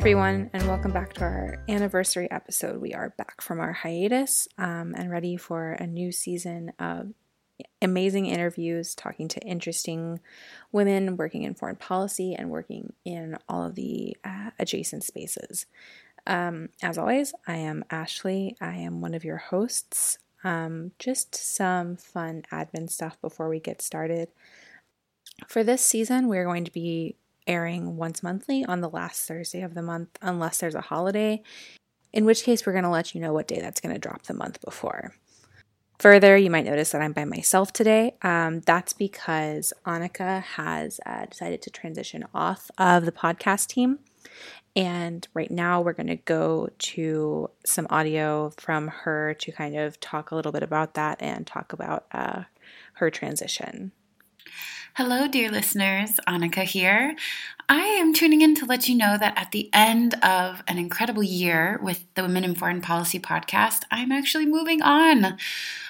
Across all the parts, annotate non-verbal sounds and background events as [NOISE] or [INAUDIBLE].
Everyone, and welcome back to our anniversary episode. We are back from our hiatus um, and ready for a new season of amazing interviews, talking to interesting women working in foreign policy and working in all of the uh, adjacent spaces. Um, as always, I am Ashley. I am one of your hosts. Um, just some fun admin stuff before we get started. For this season, we're going to be airing once monthly on the last Thursday of the month, unless there's a holiday, in which case we're going to let you know what day that's going to drop the month before. Further, you might notice that I'm by myself today. Um, that's because Annika has uh, decided to transition off of the podcast team. And right now, we're going to go to some audio from her to kind of talk a little bit about that and talk about uh, her transition. Hello, dear listeners. Annika here. I am tuning in to let you know that at the end of an incredible year with the Women in Foreign Policy podcast, I'm actually moving on.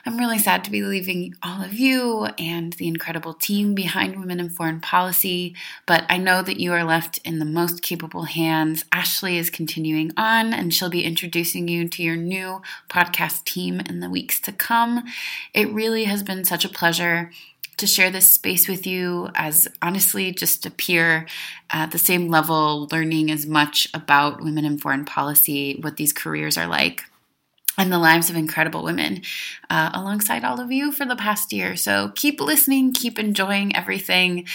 I'm really sad to be leaving all of you and the incredible team behind Women in Foreign Policy, but I know that you are left in the most capable hands. Ashley is continuing on, and she'll be introducing you to your new podcast team in the weeks to come. It really has been such a pleasure to share this space with you as honestly just a peer at the same level, learning as much about women in foreign policy, what these careers are like. And the lives of incredible women uh, alongside all of you for the past year. So keep listening, keep enjoying everything.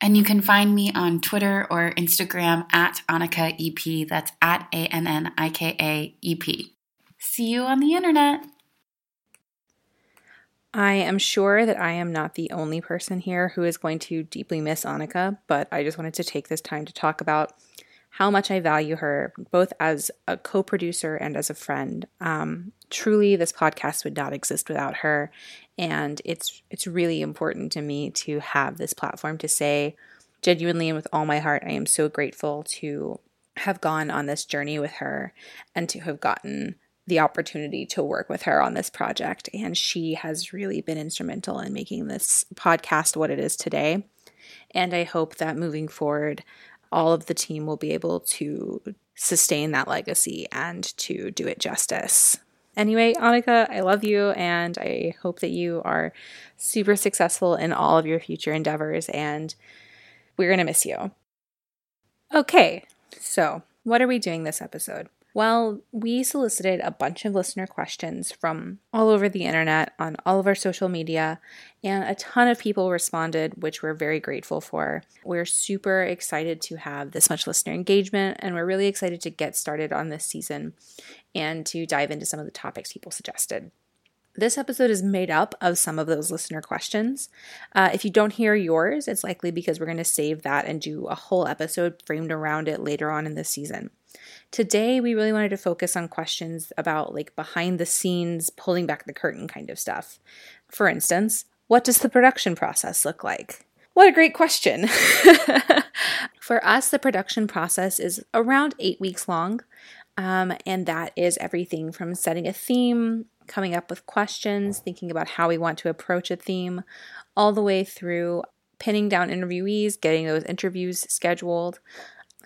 And you can find me on Twitter or Instagram at Annika EP. That's at A N N I K A E P. See you on the internet. I am sure that I am not the only person here who is going to deeply miss Annika, but I just wanted to take this time to talk about how much I value her, both as a co producer and as a friend. Um, truly, this podcast would not exist without her. And it's, it's really important to me to have this platform to say, genuinely and with all my heart, I am so grateful to have gone on this journey with her and to have gotten the opportunity to work with her on this project. And she has really been instrumental in making this podcast what it is today. And I hope that moving forward, all of the team will be able to sustain that legacy and to do it justice. Anyway, Annika, I love you and I hope that you are super successful in all of your future endeavors and we're going to miss you. Okay, so what are we doing this episode? Well, we solicited a bunch of listener questions from all over the internet, on all of our social media, and a ton of people responded, which we're very grateful for. We're super excited to have this much listener engagement, and we're really excited to get started on this season and to dive into some of the topics people suggested. This episode is made up of some of those listener questions. Uh, if you don't hear yours, it's likely because we're going to save that and do a whole episode framed around it later on in the season. Today, we really wanted to focus on questions about like behind the scenes, pulling back the curtain kind of stuff. For instance, what does the production process look like? What a great question. [LAUGHS] For us, the production process is around eight weeks long, um, and that is everything from setting a theme, coming up with questions, thinking about how we want to approach a theme, all the way through pinning down interviewees, getting those interviews scheduled,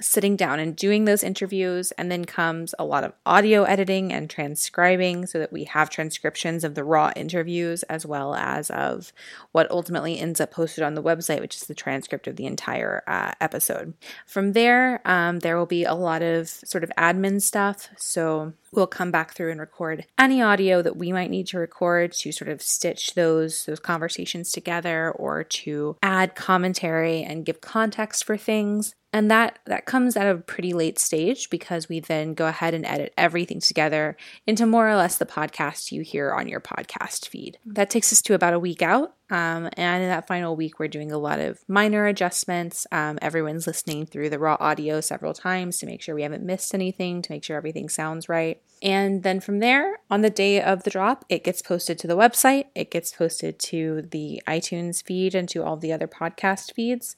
sitting down and doing those interviews, and then comes a lot of audio editing and transcribing so that we have transcriptions of the raw interviews as well as of what ultimately ends up posted on the website, which is the transcript of the entire uh, episode. From there, um, there will be a lot of sort of admin stuff. So we'll come back through and record any audio that we might need to record to sort of stitch those those conversations together or to add commentary and give context for things and that that comes at a pretty late stage because we then go ahead and edit everything together into more or less the podcast you hear on your podcast feed. That takes us to about a week out um, and in that final week we're doing a lot of minor adjustments. Um, everyone's listening through the raw audio several times to make sure we haven't missed anything to make sure everything sounds right. And then from there on the day of the drop it gets posted to the website. It gets posted to the itunes feed and to all the other podcast feeds.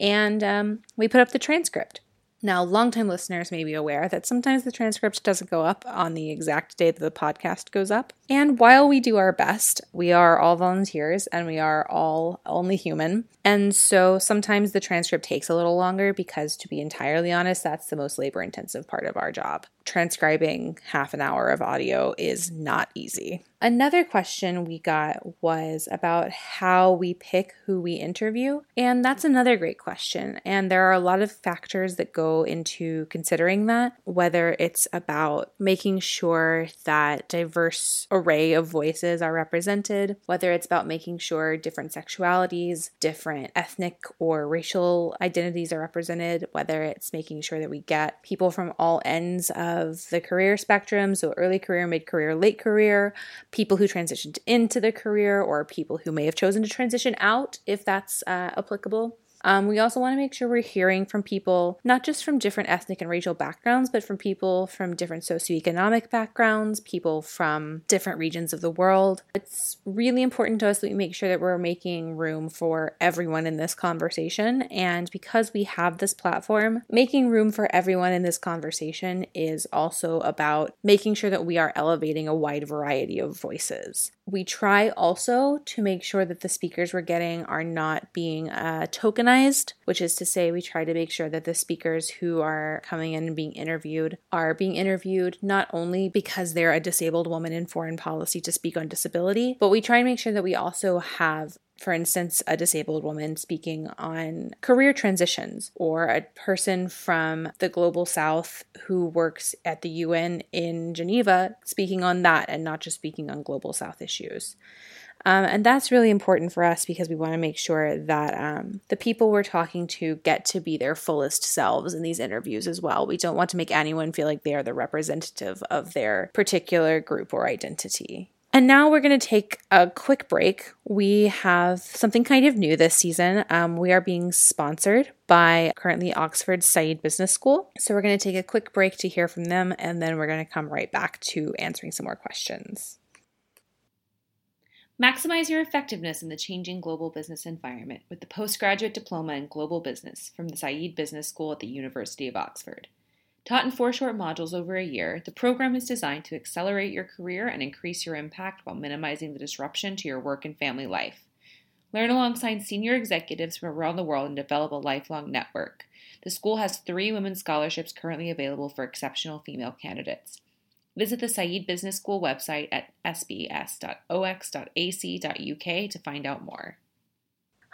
And um, we put up the transcript. Now, longtime listeners may be aware that sometimes the transcript doesn't go up on the exact day that the podcast goes up. And while we do our best, we are all volunteers and we are all only human. And so sometimes the transcript takes a little longer because, to be entirely honest, that's the most labor intensive part of our job. Transcribing half an hour of audio is not easy. Another question we got was about how we pick who we interview. And that's another great question. And there are a lot of factors that go into considering that, whether it's about making sure that diverse array of voices are represented, whether it's about making sure different sexualities, different ethnic or racial identities are represented, whether it's making sure that we get people from all ends of the career spectrum, so early career, mid career, late career people who transitioned into the career or people who may have chosen to transition out if that's uh, applicable. Um, we also want to make sure we're hearing from people, not just from different ethnic and racial backgrounds, but from people from different socioeconomic backgrounds, people from different regions of the world. It's really important to us that we make sure that we're making room for everyone in this conversation. And because we have this platform, making room for everyone in this conversation is also about making sure that we are elevating a wide variety of voices. We try also to make sure that the speakers we're getting are not being uh, tokenized, which is to say, we try to make sure that the speakers who are coming in and being interviewed are being interviewed not only because they're a disabled woman in foreign policy to speak on disability, but we try and make sure that we also have for instance, a disabled woman speaking on career transitions, or a person from the global south who works at the UN in Geneva speaking on that and not just speaking on global south issues. Um, and that's really important for us because we want to make sure that um, the people we're talking to get to be their fullest selves in these interviews as well. We don't want to make anyone feel like they are the representative of their particular group or identity. And now we're going to take a quick break. We have something kind of new this season. Um, we are being sponsored by currently Oxford Said Business School. So we're going to take a quick break to hear from them, and then we're going to come right back to answering some more questions. Maximize your effectiveness in the changing global business environment with the postgraduate diploma in global business from the Said Business School at the University of Oxford. Taught in four short modules over a year, the program is designed to accelerate your career and increase your impact while minimizing the disruption to your work and family life. Learn alongside senior executives from around the world and develop a lifelong network. The school has three women's scholarships currently available for exceptional female candidates. Visit the Said Business School website at sbs.ox.ac.uk to find out more.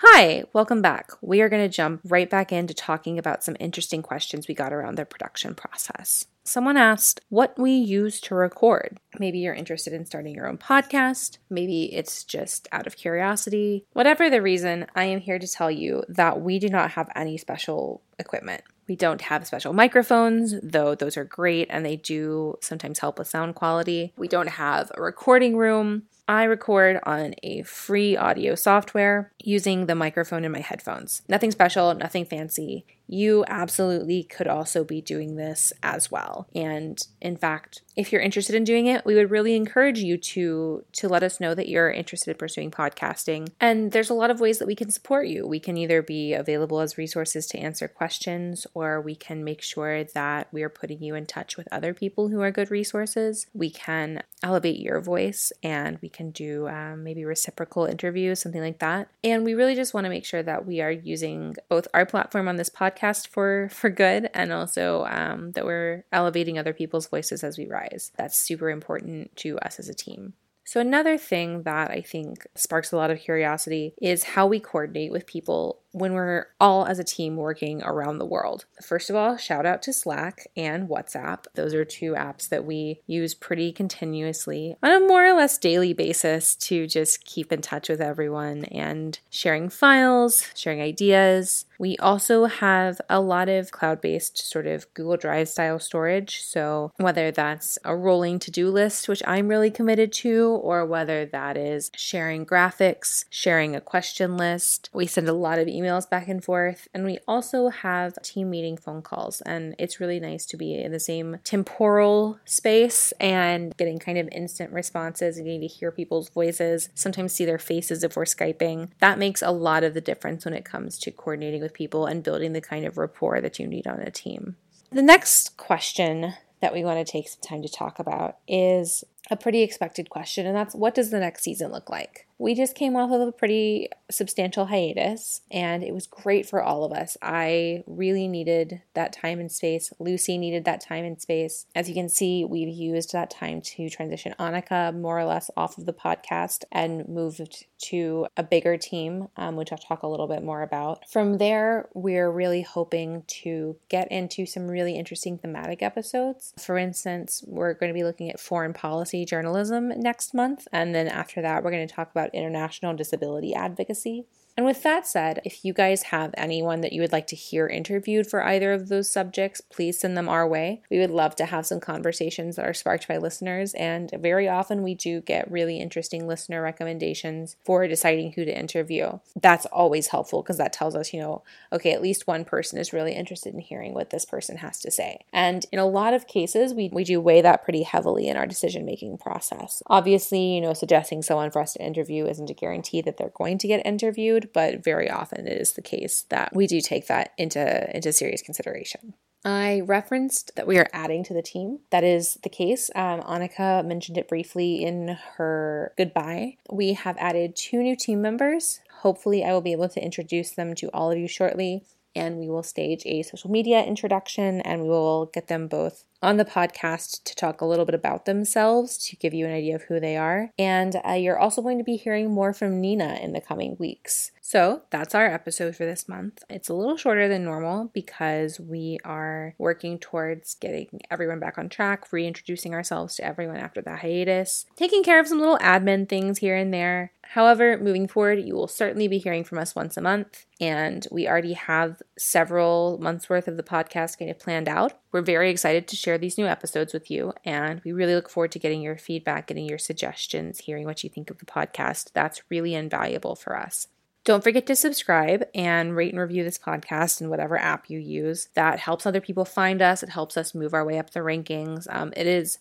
Hi, welcome back. We are going to jump right back into talking about some interesting questions we got around the production process. Someone asked what we use to record. Maybe you're interested in starting your own podcast. Maybe it's just out of curiosity. Whatever the reason, I am here to tell you that we do not have any special equipment. We don't have special microphones, though those are great and they do sometimes help with sound quality. We don't have a recording room. I record on a free audio software using the microphone in my headphones. Nothing special, nothing fancy you absolutely could also be doing this as well. And in fact, if you're interested in doing it, we would really encourage you to to let us know that you're interested in pursuing podcasting. And there's a lot of ways that we can support you. We can either be available as resources to answer questions or we can make sure that we are putting you in touch with other people who are good resources. We can elevate your voice and we can do um, maybe reciprocal interviews, something like that. And we really just want to make sure that we are using both our platform on this podcast for for good and also um, that we're elevating other people's voices as we rise that's super important to us as a team so, another thing that I think sparks a lot of curiosity is how we coordinate with people when we're all as a team working around the world. First of all, shout out to Slack and WhatsApp. Those are two apps that we use pretty continuously on a more or less daily basis to just keep in touch with everyone and sharing files, sharing ideas. We also have a lot of cloud based sort of Google Drive style storage. So, whether that's a rolling to do list, which I'm really committed to, or whether that is sharing graphics, sharing a question list, we send a lot of emails back and forth. And we also have team meeting phone calls. And it's really nice to be in the same temporal space and getting kind of instant responses and getting to hear people's voices, sometimes see their faces if we're Skyping. That makes a lot of the difference when it comes to coordinating with people and building the kind of rapport that you need on a team. The next question that we want to take some time to talk about is a pretty expected question, and that's what does the next season look like? we just came off of a pretty substantial hiatus and it was great for all of us. I really needed that time and space. Lucy needed that time and space. As you can see, we've used that time to transition Annika more or less off of the podcast and moved to a bigger team, um, which I'll talk a little bit more about. From there, we're really hoping to get into some really interesting thematic episodes. For instance, we're going to be looking at foreign policy journalism next month. And then after that, we're going to talk about about international disability advocacy. And with that said, if you guys have anyone that you would like to hear interviewed for either of those subjects, please send them our way. We would love to have some conversations that are sparked by listeners, and very often we do get really interesting listener recommendations for deciding who to interview. That's always helpful because that tells us, you know, okay, at least one person is really interested in hearing what this person has to say. And in a lot of cases, we, we do weigh that pretty heavily in our decision making process. Obviously, you know, suggesting someone for us to interview isn't a guarantee that they're going to get interviewed but very often it is the case that we do take that into, into serious consideration. I referenced that we are adding to the team. That is the case. Um, Annika mentioned it briefly in her goodbye. We have added two new team members. Hopefully, I will be able to introduce them to all of you shortly and we will stage a social media introduction and we will get them both on the podcast to talk a little bit about themselves to give you an idea of who they are. And uh, you're also going to be hearing more from Nina in the coming weeks. So that's our episode for this month. It's a little shorter than normal because we are working towards getting everyone back on track, reintroducing ourselves to everyone after the hiatus, taking care of some little admin things here and there. However, moving forward, you will certainly be hearing from us once a month, and we already have several months worth of the podcast kind of planned out. We're very excited to share these new episodes with you, and we really look forward to getting your feedback, getting your suggestions, hearing what you think of the podcast. That's really invaluable for us. Don't forget to subscribe and rate and review this podcast in whatever app you use. That helps other people find us. It helps us move our way up the rankings. Um, it is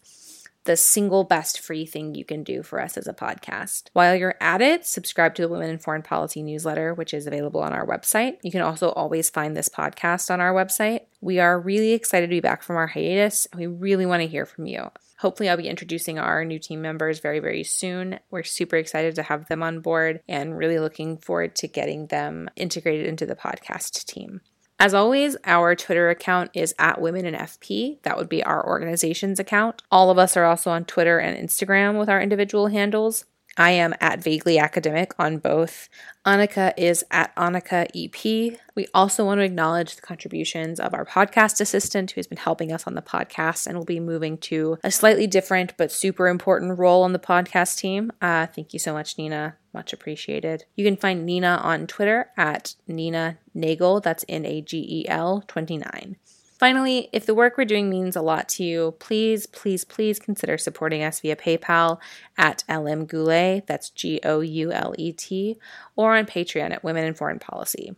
the single best free thing you can do for us as a podcast. While you're at it, subscribe to the Women in Foreign Policy newsletter, which is available on our website. You can also always find this podcast on our website. We are really excited to be back from our hiatus. We really want to hear from you. Hopefully, I'll be introducing our new team members very, very soon. We're super excited to have them on board and really looking forward to getting them integrated into the podcast team. As always, our Twitter account is at Women in FP. That would be our organization's account. All of us are also on Twitter and Instagram with our individual handles. I am at Vaguely Academic on both. Annika is at Annika EP. We also want to acknowledge the contributions of our podcast assistant who's been helping us on the podcast and will be moving to a slightly different but super important role on the podcast team. Uh, thank you so much, Nina. Much appreciated. You can find Nina on Twitter at Nina Nagel. That's N A G E L 29. Finally, if the work we're doing means a lot to you, please, please, please consider supporting us via PayPal at LM Goulet, that's G O U L E T, or on Patreon at Women in Foreign Policy.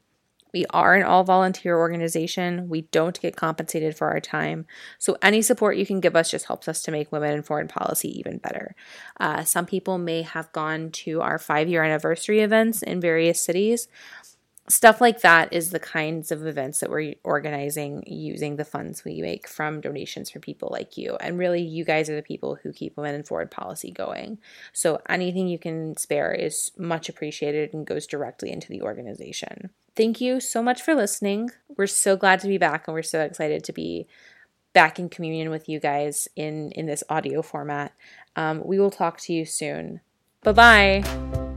We are an all volunteer organization. We don't get compensated for our time. So, any support you can give us just helps us to make women in foreign policy even better. Uh, some people may have gone to our five year anniversary events in various cities stuff like that is the kinds of events that we're organizing using the funds we make from donations from people like you. And really, you guys are the people who keep Women in Foreign Policy going. So anything you can spare is much appreciated and goes directly into the organization. Thank you so much for listening. We're so glad to be back and we're so excited to be back in communion with you guys in in this audio format. Um, we will talk to you soon. Bye bye.